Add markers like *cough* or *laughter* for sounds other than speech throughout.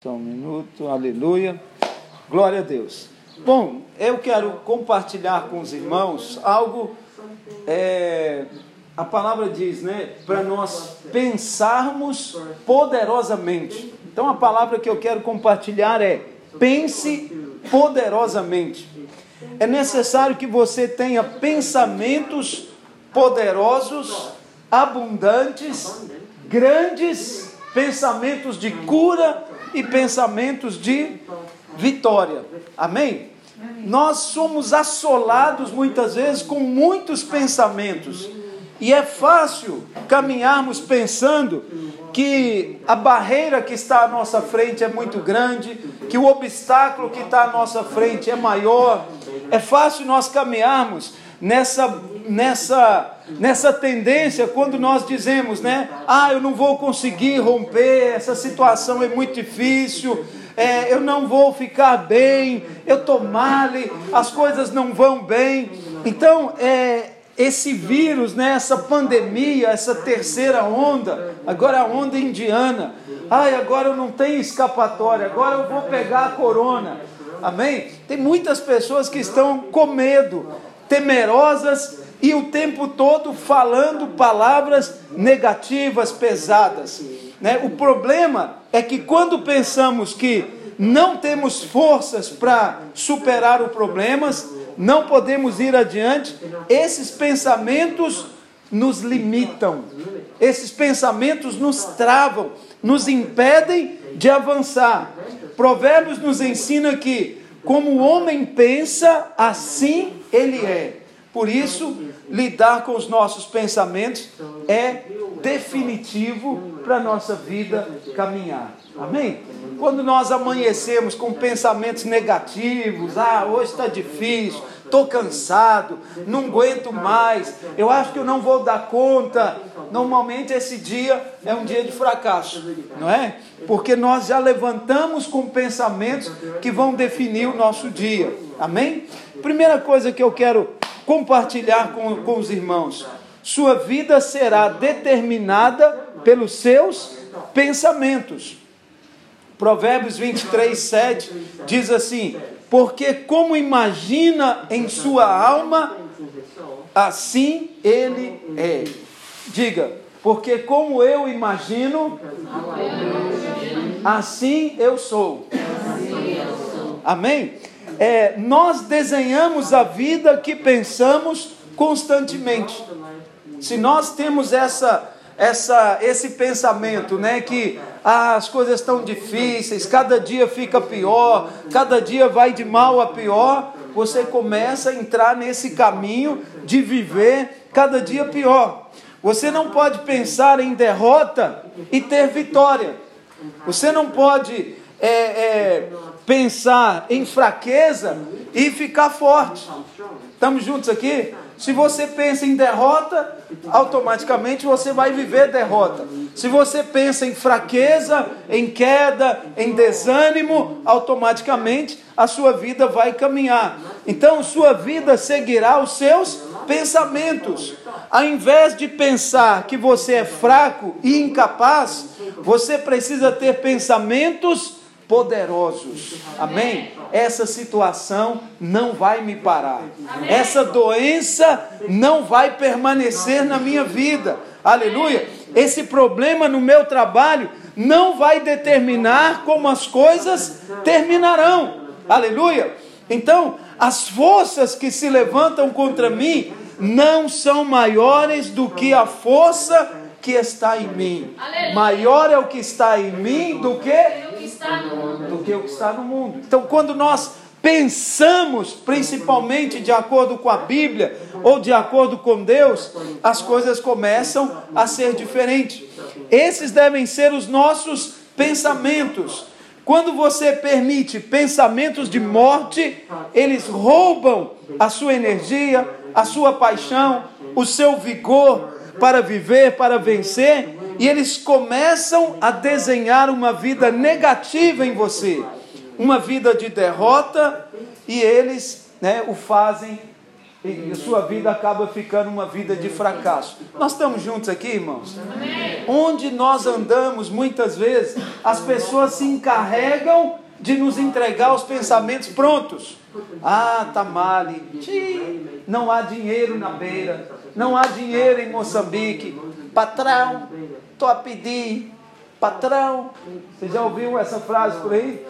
Só um minuto, aleluia. Glória a Deus. Bom, eu quero compartilhar com os irmãos algo, é, a palavra diz, né, para nós pensarmos poderosamente. Então a palavra que eu quero compartilhar é pense poderosamente. É necessário que você tenha pensamentos poderosos, abundantes, grandes, pensamentos de cura e pensamentos de vitória. Amém? Nós somos assolados muitas vezes com muitos pensamentos. E é fácil caminharmos pensando que a barreira que está à nossa frente é muito grande, que o obstáculo que está à nossa frente é maior. É fácil nós caminharmos nessa, nessa, nessa tendência quando nós dizemos, né? Ah, eu não vou conseguir romper, essa situação é muito difícil, é, eu não vou ficar bem, eu estou mal, as coisas não vão bem. Então, é, esse vírus, né, essa pandemia, essa terceira onda, agora a onda indiana, ai, agora eu não tenho escapatória, agora eu vou pegar a corona. Amém? Tem muitas pessoas que estão com medo temerosas e o tempo todo falando palavras negativas, pesadas. Né? O problema é que quando pensamos que não temos forças para superar os problemas, não podemos ir adiante, esses pensamentos nos limitam, esses pensamentos nos travam, nos impedem de avançar. Provérbios nos ensina que, como o homem pensa, assim ele é. Por isso, lidar com os nossos pensamentos é definitivo para a nossa vida caminhar. Amém? Quando nós amanhecemos com pensamentos negativos, ah, hoje está difícil, estou cansado, não aguento mais, eu acho que eu não vou dar conta. Normalmente esse dia é um dia de fracasso, não é? Porque nós já levantamos com pensamentos que vão definir o nosso dia. Amém? Primeira coisa que eu quero compartilhar com, com os irmãos: sua vida será determinada pelos seus pensamentos. Provérbios 23, 7 diz assim: Porque como imagina em sua alma, assim ele é. Diga, porque como eu imagino, assim eu sou. Amém? É, nós desenhamos a vida que pensamos constantemente. Se nós temos essa, essa, esse pensamento, né, que ah, as coisas estão difíceis, cada dia fica pior, cada dia vai de mal a pior, você começa a entrar nesse caminho de viver cada dia pior. Você não pode pensar em derrota e ter vitória. Você não pode é, é, pensar em fraqueza e ficar forte. Estamos juntos aqui? Se você pensa em derrota, automaticamente você vai viver derrota. Se você pensa em fraqueza, em queda, em desânimo, automaticamente a sua vida vai caminhar. Então, sua vida seguirá os seus pensamentos. Ao invés de pensar que você é fraco e incapaz, você precisa ter pensamentos poderosos. Amém? Essa situação não vai me parar. Essa doença não vai permanecer na minha vida. Aleluia. Esse problema no meu trabalho não vai determinar como as coisas terminarão. Aleluia. Então, as forças que se levantam contra mim não são maiores do que a força que está em mim. Maior é o que está em mim do que do que o que está no mundo. Então, quando nós pensamos, principalmente de acordo com a Bíblia ou de acordo com Deus, as coisas começam a ser diferentes. Esses devem ser os nossos pensamentos. Quando você permite pensamentos de morte, eles roubam a sua energia, a sua paixão, o seu vigor para viver, para vencer, e eles começam a desenhar uma vida negativa em você, uma vida de derrota, e eles né, o fazem e a sua vida acaba ficando uma vida de fracasso. Nós estamos juntos aqui, irmãos? Onde nós andamos, muitas vezes, as pessoas se encarregam de nos entregar os pensamentos prontos. Ah, tá não há dinheiro na beira, não há dinheiro em Moçambique. Patrão, estou a pedir. Patrão, você já ouviu essa frase por aí?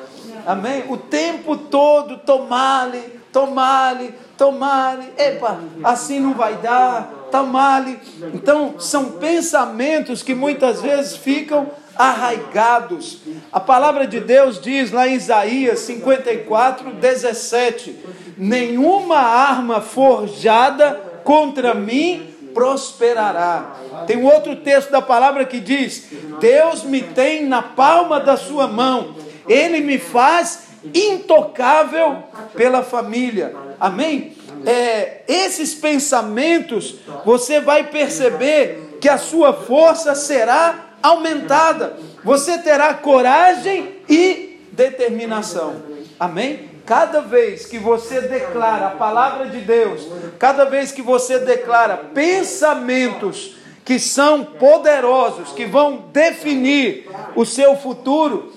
Amém? O tempo todo, tomale, tomale, tomale. Epa, assim não vai dar, tomale. Então, são pensamentos que muitas vezes ficam arraigados. A palavra de Deus diz lá em Isaías 54, 17: Nenhuma arma forjada contra mim prosperará. Tem um outro texto da palavra que diz: Deus me tem na palma da sua mão, Ele me faz intocável pela família. Amém? É, esses pensamentos, você vai perceber que a sua força será aumentada. Você terá coragem e determinação. Amém? Cada vez que você declara a palavra de Deus, cada vez que você declara pensamentos que são poderosos, que vão definir o seu futuro,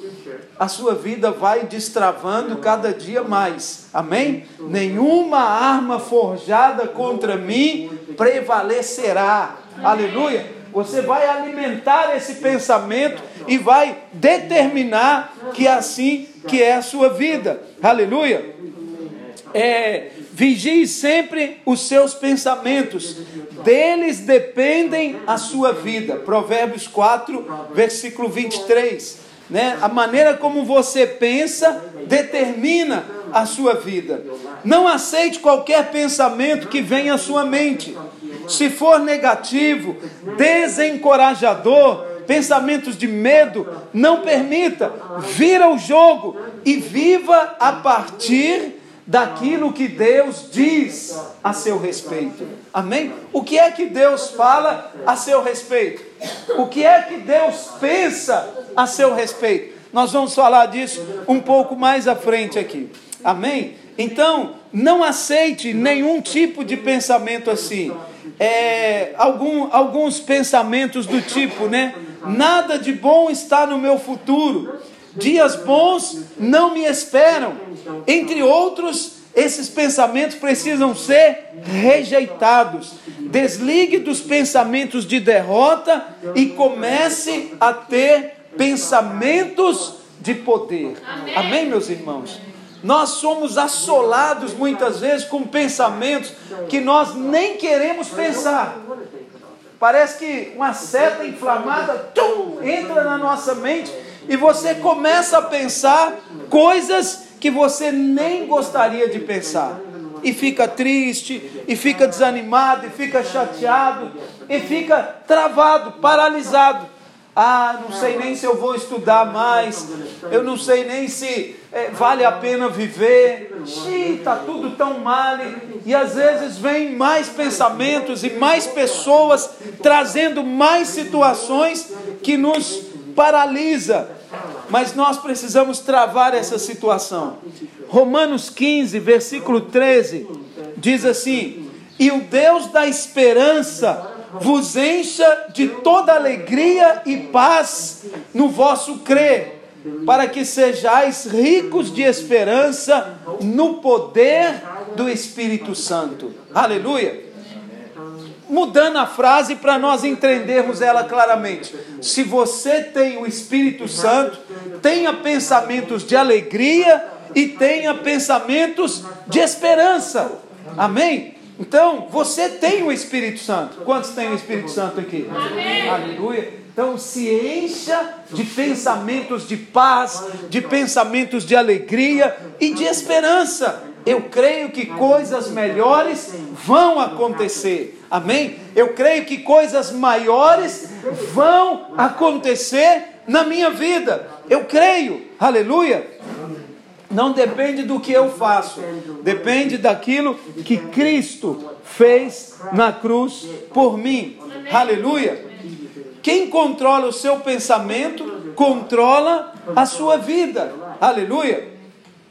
a sua vida vai destravando cada dia mais. Amém? Nenhuma arma forjada contra mim prevalecerá. Aleluia você vai alimentar esse pensamento e vai determinar que assim que é a sua vida. Aleluia. É, vigie sempre os seus pensamentos, deles dependem a sua vida. Provérbios 4, versículo 23. Né? A maneira como você pensa determina a sua vida. Não aceite qualquer pensamento que venha à sua mente se for negativo, desencorajador, pensamentos de medo, não permita, vira o jogo e viva a partir daquilo que Deus diz a seu respeito. Amém? O que é que Deus fala a seu respeito? O que é que Deus pensa a seu respeito? Nós vamos falar disso um pouco mais à frente aqui. Amém? Então, não aceite nenhum tipo de pensamento assim é, algum, alguns pensamentos do tipo, né? Nada de bom está no meu futuro, dias bons não me esperam. Entre outros, esses pensamentos precisam ser rejeitados. Desligue dos pensamentos de derrota e comece a ter pensamentos de poder. Amém, Amém meus irmãos? Nós somos assolados muitas vezes com pensamentos que nós nem queremos pensar. Parece que uma seta inflamada tum, entra na nossa mente e você começa a pensar coisas que você nem gostaria de pensar. E fica triste, e fica desanimado, e fica chateado, e fica travado, paralisado. Ah, não sei nem se eu vou estudar mais. Eu não sei nem se é, vale a pena viver. Está tudo tão mal. E às vezes vem mais pensamentos e mais pessoas trazendo mais situações que nos paralisa. Mas nós precisamos travar essa situação. Romanos 15, versículo 13, diz assim: E o Deus da esperança vos encha de toda alegria e paz no vosso crer, para que sejais ricos de esperança no poder do Espírito Santo. Aleluia. Mudando a frase para nós entendermos ela claramente. Se você tem o Espírito Santo, tenha pensamentos de alegria e tenha pensamentos de esperança. Amém? Então, você tem o Espírito Santo. Quantos têm o Espírito Santo aqui? Amém. Aleluia. Então, se encha de pensamentos de paz, de pensamentos de alegria e de esperança. Eu creio que coisas melhores vão acontecer. Amém? Eu creio que coisas maiores vão acontecer na minha vida. Eu creio. Aleluia não depende do que eu faço, depende daquilo que Cristo fez na cruz por mim. Aleluia. Quem controla o seu pensamento, controla a sua vida. Aleluia.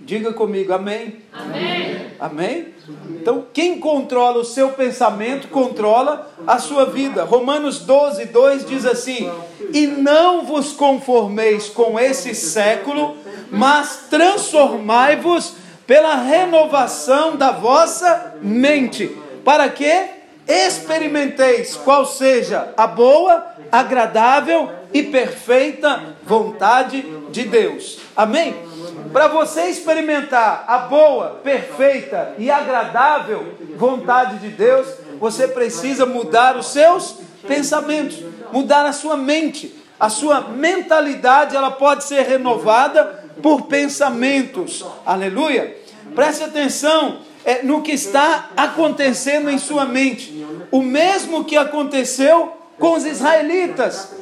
Diga comigo, amém? Amém. Amém? Então, quem controla o seu pensamento, controla a sua vida. Romanos 12, 2 diz assim: E não vos conformeis com esse século, mas transformai-vos pela renovação da vossa mente, para que experimenteis qual seja a boa, agradável e perfeita vontade de Deus. Amém? Para você experimentar a boa, perfeita e agradável vontade de Deus, você precisa mudar os seus pensamentos, mudar a sua mente. A sua mentalidade ela pode ser renovada por pensamentos. Aleluia. Preste atenção é, no que está acontecendo em sua mente. O mesmo que aconteceu com os israelitas.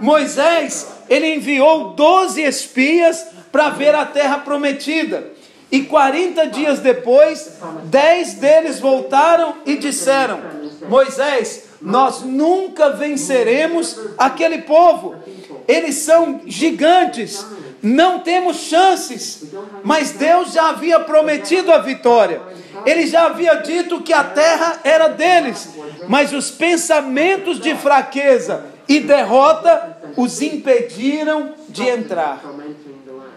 Moisés, ele enviou 12 espias para ver a terra prometida. E 40 dias depois, dez deles voltaram e disseram: Moisés, nós nunca venceremos aquele povo. Eles são gigantes, não temos chances. Mas Deus já havia prometido a vitória. Ele já havia dito que a terra era deles. Mas os pensamentos de fraqueza e derrota os impediram de entrar.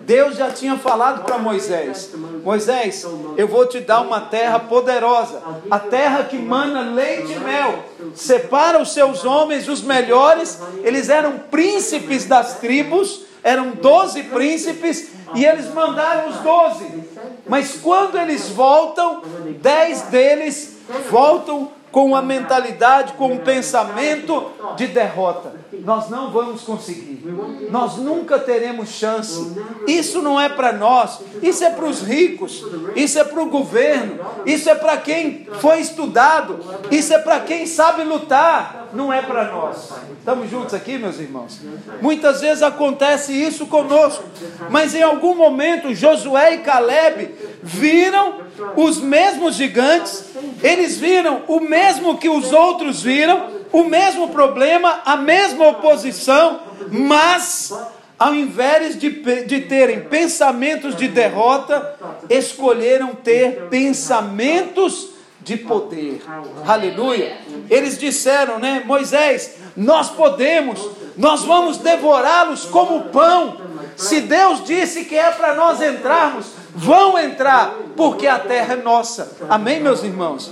Deus já tinha falado para Moisés: Moisés, eu vou te dar uma terra poderosa, a terra que mana leite e mel. Separa os seus homens, os melhores, eles eram príncipes das tribos, eram doze príncipes, e eles mandaram os doze. Mas quando eles voltam, dez deles voltam com uma mentalidade, com um pensamento de derrota. Nós não vamos conseguir. Nós nunca teremos chance. Isso não é para nós. Isso é para os ricos. Isso é para o governo. Isso é para quem foi estudado. Isso é para quem sabe lutar. Não é para nós. Estamos juntos aqui, meus irmãos? Muitas vezes acontece isso conosco. Mas em algum momento, Josué e Caleb viram os mesmos gigantes. Eles viram o mesmo que os outros viram o mesmo problema, a mesma oposição, mas ao invés de, de terem pensamentos de derrota, escolheram ter pensamentos de poder. Aleluia. Eles disseram, né, Moisés, nós podemos, nós vamos devorá-los como pão. Se Deus disse que é para nós entrarmos, vão entrar, porque a terra é nossa. Amém, meus irmãos?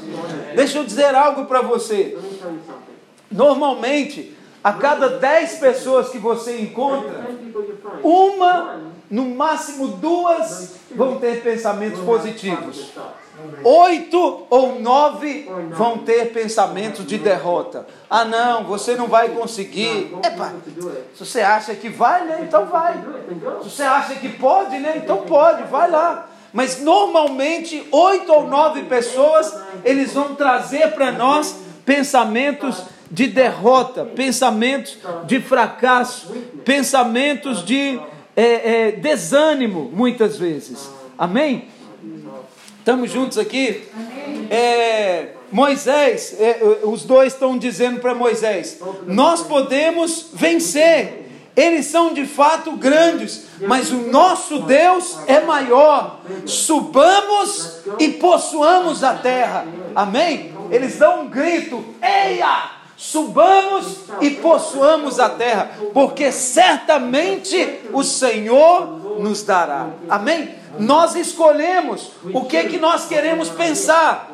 Deixa eu dizer algo para você. Normalmente, a cada 10 pessoas que você encontra, uma, no máximo duas, vão ter pensamentos positivos. Oito ou nove vão ter pensamentos de derrota. Ah, não, você não vai conseguir. Epa, se você acha que vai, né? Então vai. Se você acha que pode, né? Então pode, vai lá. Mas normalmente, oito ou nove pessoas, eles vão trazer para nós pensamentos de derrota, pensamentos de fracasso, pensamentos de é, é, desânimo, muitas vezes. Amém? Estamos juntos aqui? É, Moisés, é, os dois estão dizendo para Moisés: Nós podemos vencer. Eles são de fato grandes, mas o nosso Deus é maior. Subamos e possuamos a terra. Amém? Eles dão um grito: Eia! Subamos e possuamos a terra, porque certamente o Senhor nos dará. Amém? Nós escolhemos o que que nós queremos pensar.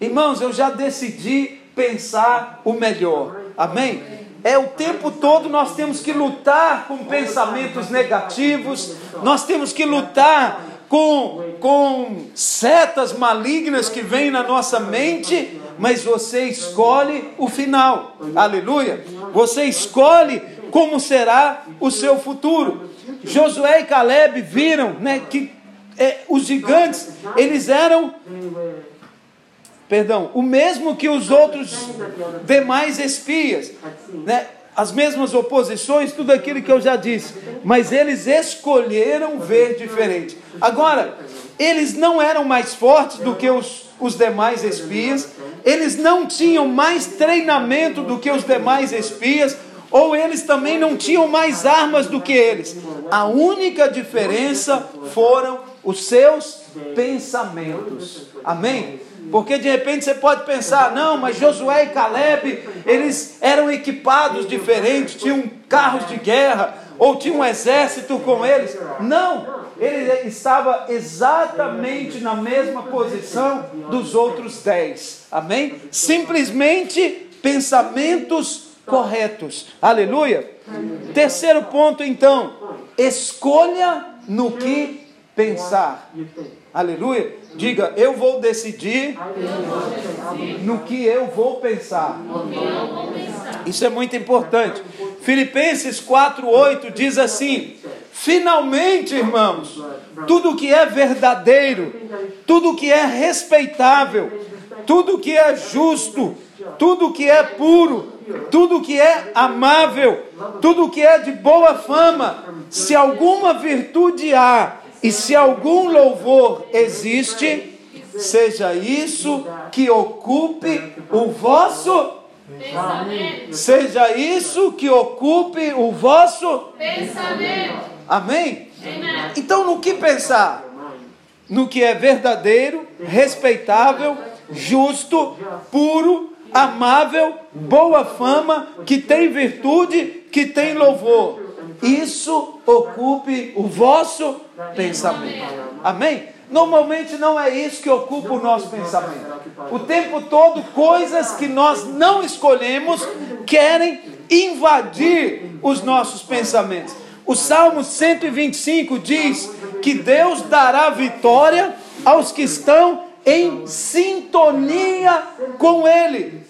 Irmãos, eu já decidi pensar o melhor. Amém? É o tempo todo nós temos que lutar com pensamentos negativos, nós temos que lutar com, com setas malignas que vêm na nossa mente mas você escolhe o final. Aleluia. Você escolhe como será o seu futuro. Josué e Caleb viram né, que é, os gigantes, eles eram, perdão, o mesmo que os outros demais espias, né, as mesmas oposições, tudo aquilo que eu já disse, mas eles escolheram ver diferente. Agora, eles não eram mais fortes do que os, os demais espias, eles não tinham mais treinamento do que os demais espias, ou eles também não tinham mais armas do que eles. A única diferença foram os seus pensamentos. Amém? Porque de repente você pode pensar, não, mas Josué e Caleb, eles eram equipados diferentes, tinham carros de guerra, ou tinha um exército com eles. Não, ele estava exatamente na mesma posição dos outros dez. Amém? Simplesmente pensamentos corretos. Aleluia. Terceiro ponto, então, escolha no que pensar. Aleluia. Diga, eu vou decidir no que eu vou pensar. Isso é muito importante. Filipenses 4:8 diz assim: Finalmente, irmãos, tudo que é verdadeiro, tudo que é respeitável, tudo que é justo, tudo que é puro, tudo que é amável, tudo que é de boa fama, se alguma virtude há e se algum louvor existe, seja isso que ocupe o vosso pensamento. Seja isso que ocupe o vosso pensamento. Amém? Amém? Então, no que pensar? No que é verdadeiro, respeitável, justo, puro, amável, boa fama, que tem virtude, que tem louvor. Isso ocupe o vosso pensamento. Amém? Normalmente não é isso que ocupa o nosso pensamento. O tempo todo, coisas que nós não escolhemos querem invadir os nossos pensamentos. O Salmo 125 diz que Deus dará vitória aos que estão em sintonia com Ele.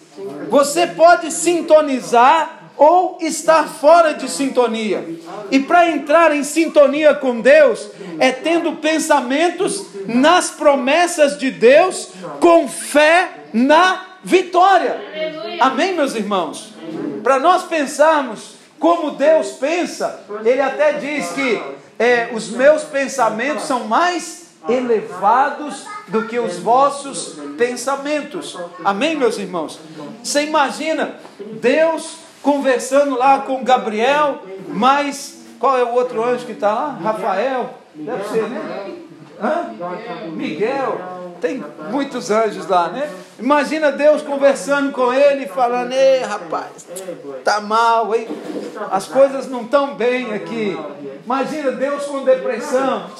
Você pode sintonizar ou estar fora de sintonia. E para entrar em sintonia com Deus, é tendo pensamentos nas promessas de Deus, com fé na vitória. Amém, meus irmãos? Para nós pensarmos como Deus pensa, Ele até diz que é, os meus pensamentos são mais elevados do que os vossos pensamentos. Amém, meus irmãos? Você imagina Deus conversando lá com Gabriel, mas qual é o outro anjo que está lá? Rafael, deve ser, né? Hã? Miguel, tem muitos anjos lá, né? Imagina Deus conversando com ele, falando: Ei, rapaz, tá mal, hein? As coisas não estão bem aqui. Imagina Deus com depressão.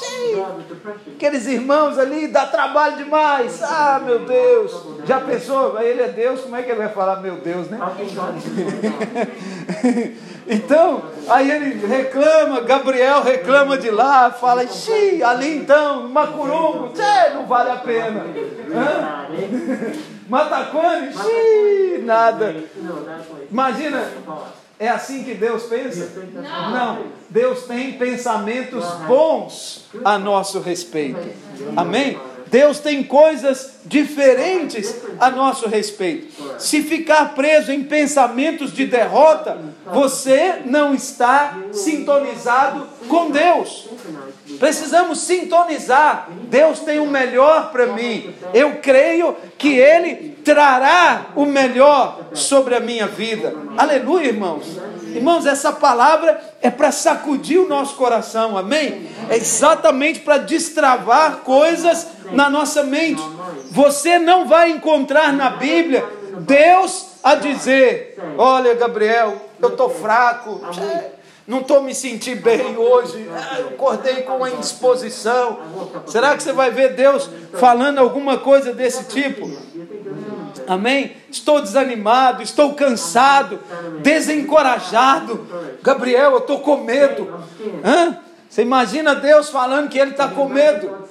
Aqueles irmãos ali dá trabalho demais. Ah, meu Deus. Já pensou? Ele é Deus, como é que ele vai falar, meu Deus, né? *laughs* então, aí ele reclama, Gabriel reclama de lá, fala, xiii, ali então, Macurungo, não vale a pena. Hã? *laughs* Matacone, xiii, nada. Imagina é assim que Deus pensa? Não. Não. Deus tem pensamentos bons a nosso respeito. Amém? Deus tem coisas diferentes a nosso respeito. Se ficar preso em pensamentos de derrota, você não está sintonizado com Deus. Precisamos sintonizar. Deus tem o melhor para mim. Eu creio que Ele trará o melhor sobre a minha vida. Aleluia, irmãos. Irmãos, essa palavra é para sacudir o nosso coração, amém? É exatamente para destravar coisas na nossa mente. Você não vai encontrar na Bíblia Deus a dizer: Olha, Gabriel, eu estou fraco, não estou me sentindo bem hoje, acordei com uma indisposição. Será que você vai ver Deus falando alguma coisa desse tipo? Amém? Estou desanimado, estou cansado, desencorajado. Gabriel, eu estou com medo. Hã? Você imagina Deus falando que ele está com medo?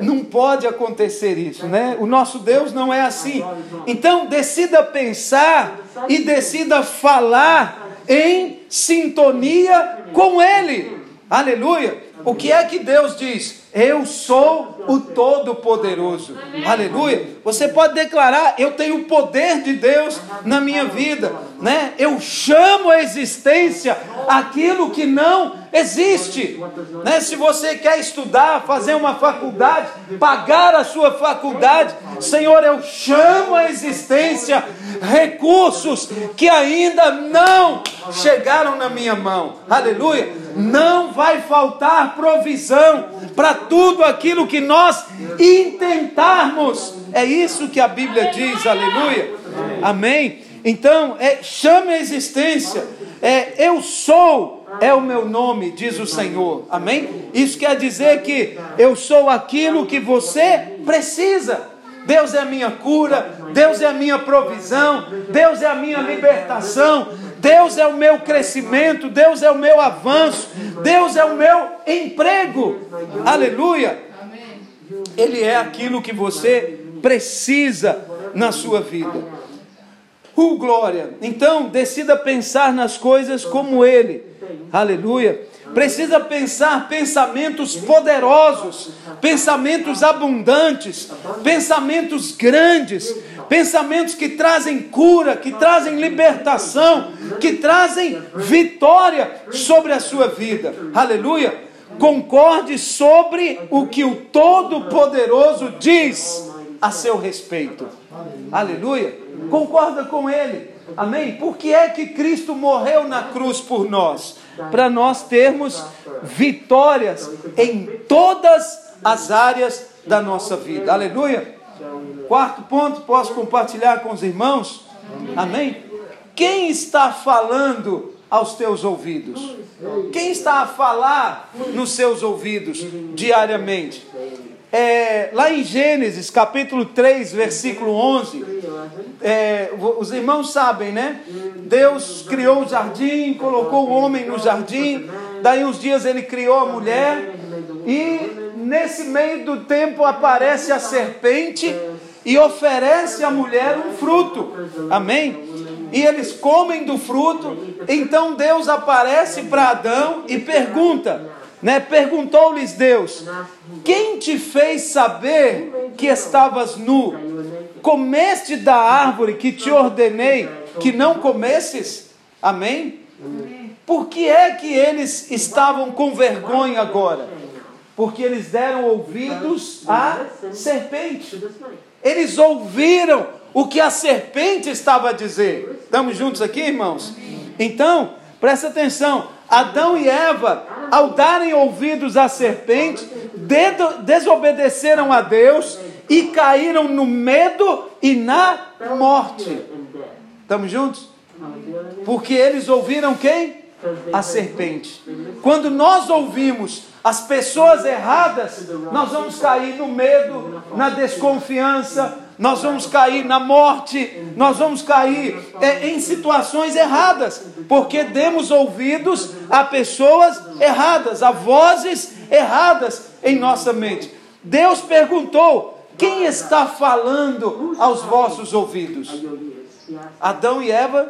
Não pode acontecer isso, né? O nosso Deus não é assim. Então, decida pensar e decida falar em sintonia com Ele. Aleluia. O que é que Deus diz? Eu sou o Todo-Poderoso. Aleluia. Você pode declarar: Eu tenho o poder de Deus na minha vida. Né? Eu chamo a existência aquilo que não existe. Né? Se você quer estudar, fazer uma faculdade, pagar a sua faculdade, Senhor, eu chamo à existência recursos que ainda não chegaram na minha mão. Aleluia. Não vai faltar provisão para tudo aquilo que nós intentarmos. É isso que a Bíblia diz. Aleluia. Amém. Então, é, chame a existência. É, eu sou é o meu nome, diz o Senhor. Amém? Isso quer dizer que eu sou aquilo que você precisa. Deus é a minha cura, Deus é a minha provisão, Deus é a minha libertação, Deus é o meu crescimento, Deus é o meu avanço, Deus é o meu emprego. Aleluia! Ele é aquilo que você precisa na sua vida. Uh, glória! Então, decida pensar nas coisas como Ele. Aleluia! Precisa pensar pensamentos poderosos, pensamentos abundantes, pensamentos grandes, pensamentos que trazem cura, que trazem libertação, que trazem vitória sobre a sua vida. Aleluia! Concorde sobre o que o Todo-Poderoso diz a seu respeito. Aleluia! Concorda com ele. Amém? Por que é que Cristo morreu na cruz por nós? Para nós termos vitórias em todas as áreas da nossa vida. Aleluia! Quarto ponto, posso compartilhar com os irmãos? Amém? Quem está falando aos teus ouvidos? Quem está a falar nos seus ouvidos diariamente? É, lá em Gênesis capítulo 3, versículo 11, é, os irmãos sabem, né? Deus criou o jardim, colocou o homem no jardim, daí uns dias ele criou a mulher, e nesse meio do tempo aparece a serpente e oferece à mulher um fruto, amém? E eles comem do fruto, então Deus aparece para Adão e pergunta: né? Perguntou-lhes Deus: Quem te fez saber que estavas nu? Comeste da árvore que te ordenei que não comesses? Amém? Por que é que eles estavam com vergonha agora? Porque eles deram ouvidos à serpente. Eles ouviram o que a serpente estava a dizer. Estamos juntos aqui, irmãos? Então, presta atenção Adão e Eva, ao darem ouvidos à serpente, desobedeceram a Deus e caíram no medo e na morte. Estamos juntos? Porque eles ouviram quem? A serpente. Quando nós ouvimos as pessoas erradas, nós vamos cair no medo, na desconfiança, nós vamos cair na morte, nós vamos cair é, em situações erradas, porque demos ouvidos a pessoas erradas, a vozes erradas em nossa mente. Deus perguntou: quem está falando aos vossos ouvidos? Adão e Eva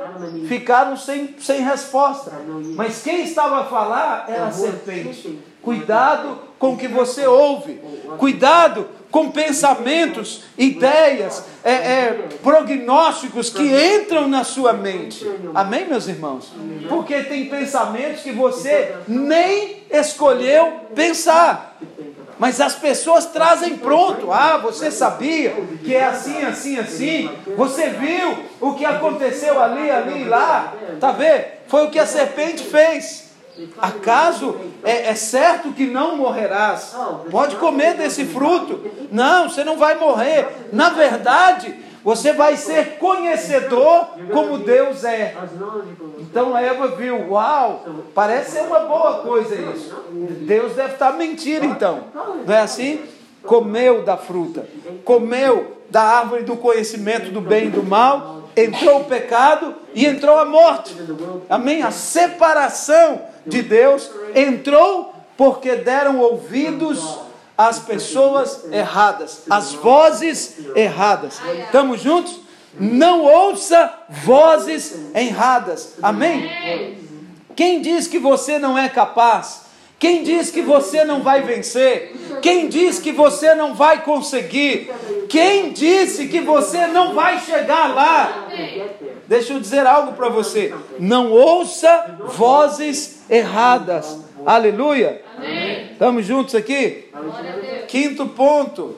ficaram sem, sem resposta. Mas quem estava a falar era a serpente. Cuidado com o que você ouve. Cuidado com pensamentos, ideias, é, é, prognósticos que entram na sua mente. Amém, meus irmãos? Porque tem pensamentos que você nem escolheu pensar. Mas as pessoas trazem pronto. Ah, você sabia que é assim, assim, assim. Você viu o que aconteceu ali, ali e lá. Tá vendo? Foi o que a serpente fez. Acaso é, é, certo que não morrerás? Pode comer desse fruto. Não, você não vai morrer. Na verdade, você vai ser conhecedor como Deus é. Então Eva viu, uau, parece ser uma boa coisa isso. Deus deve estar mentindo então. Não é assim? Comeu da fruta, comeu da árvore do conhecimento do bem e do mal, entrou o pecado e entrou a morte. Amém? A separação de Deus entrou porque deram ouvidos às pessoas erradas, às vozes erradas. Estamos juntos? Não ouça vozes erradas. Amém? Quem diz que você não é capaz? Quem diz que você não vai vencer? Quem diz que você não vai conseguir? Quem disse que você não vai chegar lá? Deixa eu dizer algo para você. Não ouça vozes erradas. Aleluia. Estamos juntos aqui? Quinto ponto.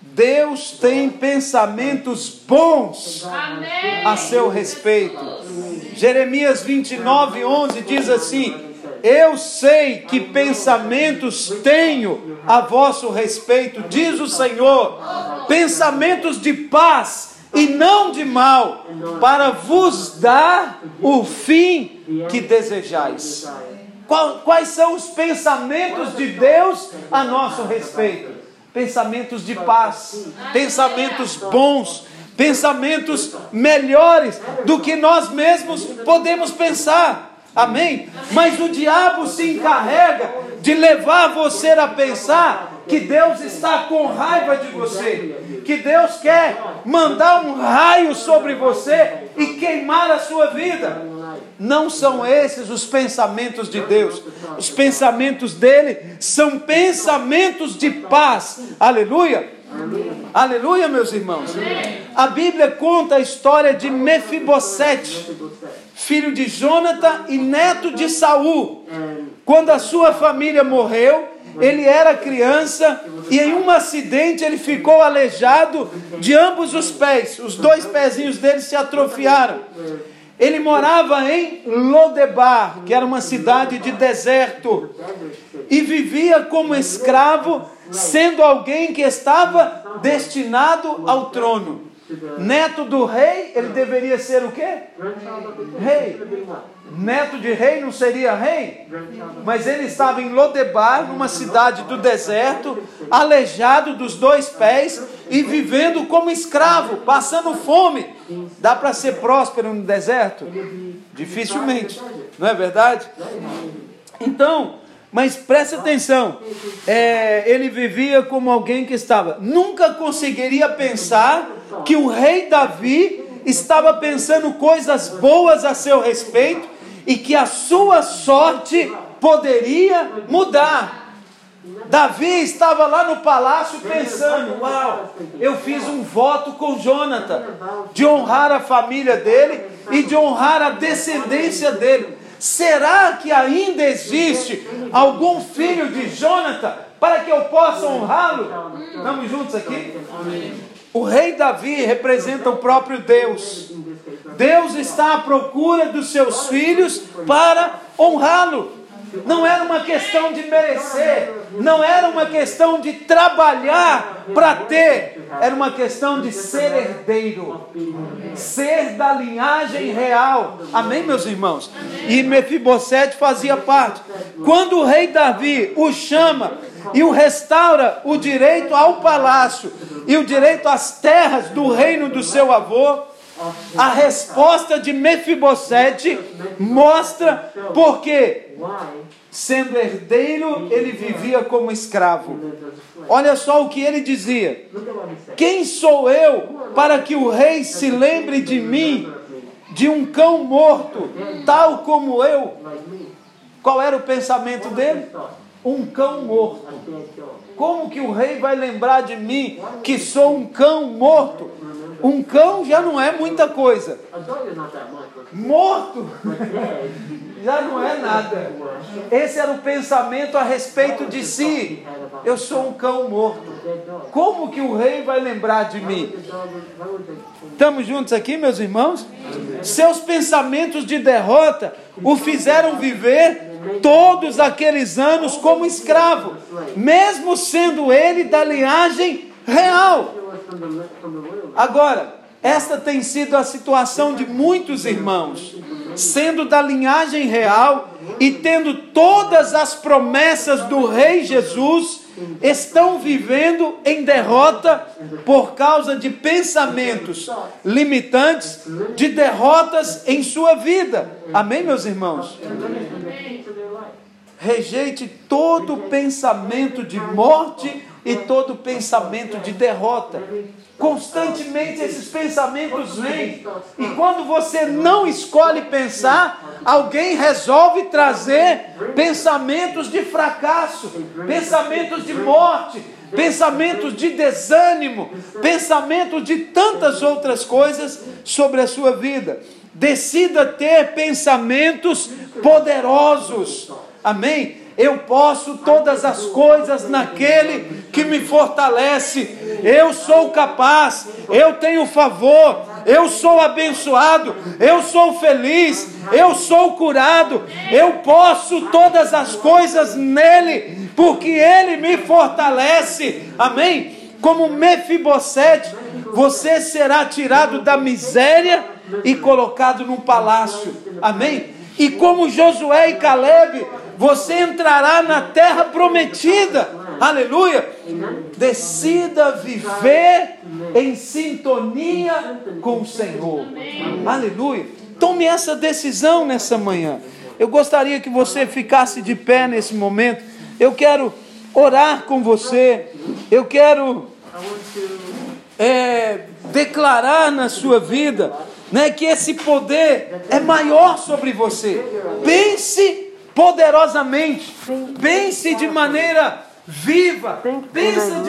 Deus tem pensamentos bons a seu respeito. Jeremias 29, 11 diz assim: Eu sei que pensamentos tenho a vosso respeito, diz o Senhor, pensamentos de paz e não de mal, para vos dar o fim que desejais. Quais são os pensamentos de Deus a nosso respeito? Pensamentos de paz, pensamentos bons, pensamentos melhores do que nós mesmos podemos pensar. Amém? Mas o diabo se encarrega de levar você a pensar que Deus está com raiva de você, que Deus quer mandar um raio sobre você e queimar a sua vida. Não são esses os pensamentos de Deus. Os pensamentos dele são pensamentos de paz. Aleluia. Aleluia, meus irmãos. A Bíblia conta a história de Mefibosete, filho de Jonathan e neto de Saul. Quando a sua família morreu, ele era criança e em um acidente ele ficou aleijado de ambos os pés. Os dois pezinhos dele se atrofiaram. Ele morava em Lodebar, que era uma cidade de deserto, e vivia como escravo, sendo alguém que estava destinado ao trono. Neto do rei, ele deveria ser o quê? Rei. Neto de rei não seria rei? Mas ele estava em Lodebar, numa cidade do deserto, aleijado dos dois pés e vivendo como escravo, passando fome. Dá para ser próspero no deserto? Dificilmente, não é verdade? Então, mas preste atenção, é, ele vivia como alguém que estava, nunca conseguiria pensar que o rei Davi estava pensando coisas boas a seu respeito e que a sua sorte poderia mudar. Davi estava lá no palácio pensando: Uau, eu fiz um voto com Jonathan de honrar a família dele e de honrar a descendência dele. Será que ainda existe algum filho de Jonathan para que eu possa honrá-lo? Estamos juntos aqui? O rei Davi representa o próprio Deus. Deus está à procura dos seus filhos para honrá-lo. Não era uma questão de merecer, não era uma questão de trabalhar para ter, era uma questão de ser herdeiro, ser da linhagem real. Amém, meus irmãos? E Mefibosete fazia parte. Quando o rei Davi o chama e o restaura o direito ao palácio e o direito às terras do reino do seu avô, a resposta de Mefibosete mostra porque sendo herdeiro, ele vivia como escravo. Olha só o que ele dizia: Quem sou eu para que o rei se lembre de mim, de um cão morto, tal como eu? Qual era o pensamento dele? Um cão morto. Como que o rei vai lembrar de mim que sou um cão morto? Um cão já não é muita coisa. Morto *laughs* já não é nada. Esse era o pensamento a respeito de si. Eu sou um cão morto. Como que o rei vai lembrar de mim? Estamos juntos aqui, meus irmãos? Seus pensamentos de derrota o fizeram viver todos aqueles anos como escravo, mesmo sendo ele da linhagem real. Agora, esta tem sido a situação de muitos irmãos, sendo da linhagem real e tendo todas as promessas do Rei Jesus, estão vivendo em derrota por causa de pensamentos limitantes, de derrotas em sua vida. Amém, meus irmãos? Rejeite todo pensamento de morte e todo pensamento de derrota. Constantemente esses pensamentos vêm. E quando você não escolhe pensar, alguém resolve trazer pensamentos de fracasso, pensamentos de morte, pensamentos de desânimo, pensamentos de tantas outras coisas sobre a sua vida. Decida ter pensamentos poderosos. Amém? Eu posso todas as coisas naquele que me fortalece. Eu sou capaz, eu tenho favor, eu sou abençoado, eu sou feliz, eu sou curado. Eu posso todas as coisas nele, porque ele me fortalece. Amém? Como Mefibosete, você será tirado da miséria e colocado num palácio. Amém? E como Josué e Caleb, você entrará na terra prometida. Aleluia! Decida viver em sintonia com o Senhor. Aleluia! Tome essa decisão nessa manhã. Eu gostaria que você ficasse de pé nesse momento. Eu quero orar com você. Eu quero é, declarar na sua vida né, que esse poder é maior sobre você. Pense poderosamente. Pense de maneira viva. Pense de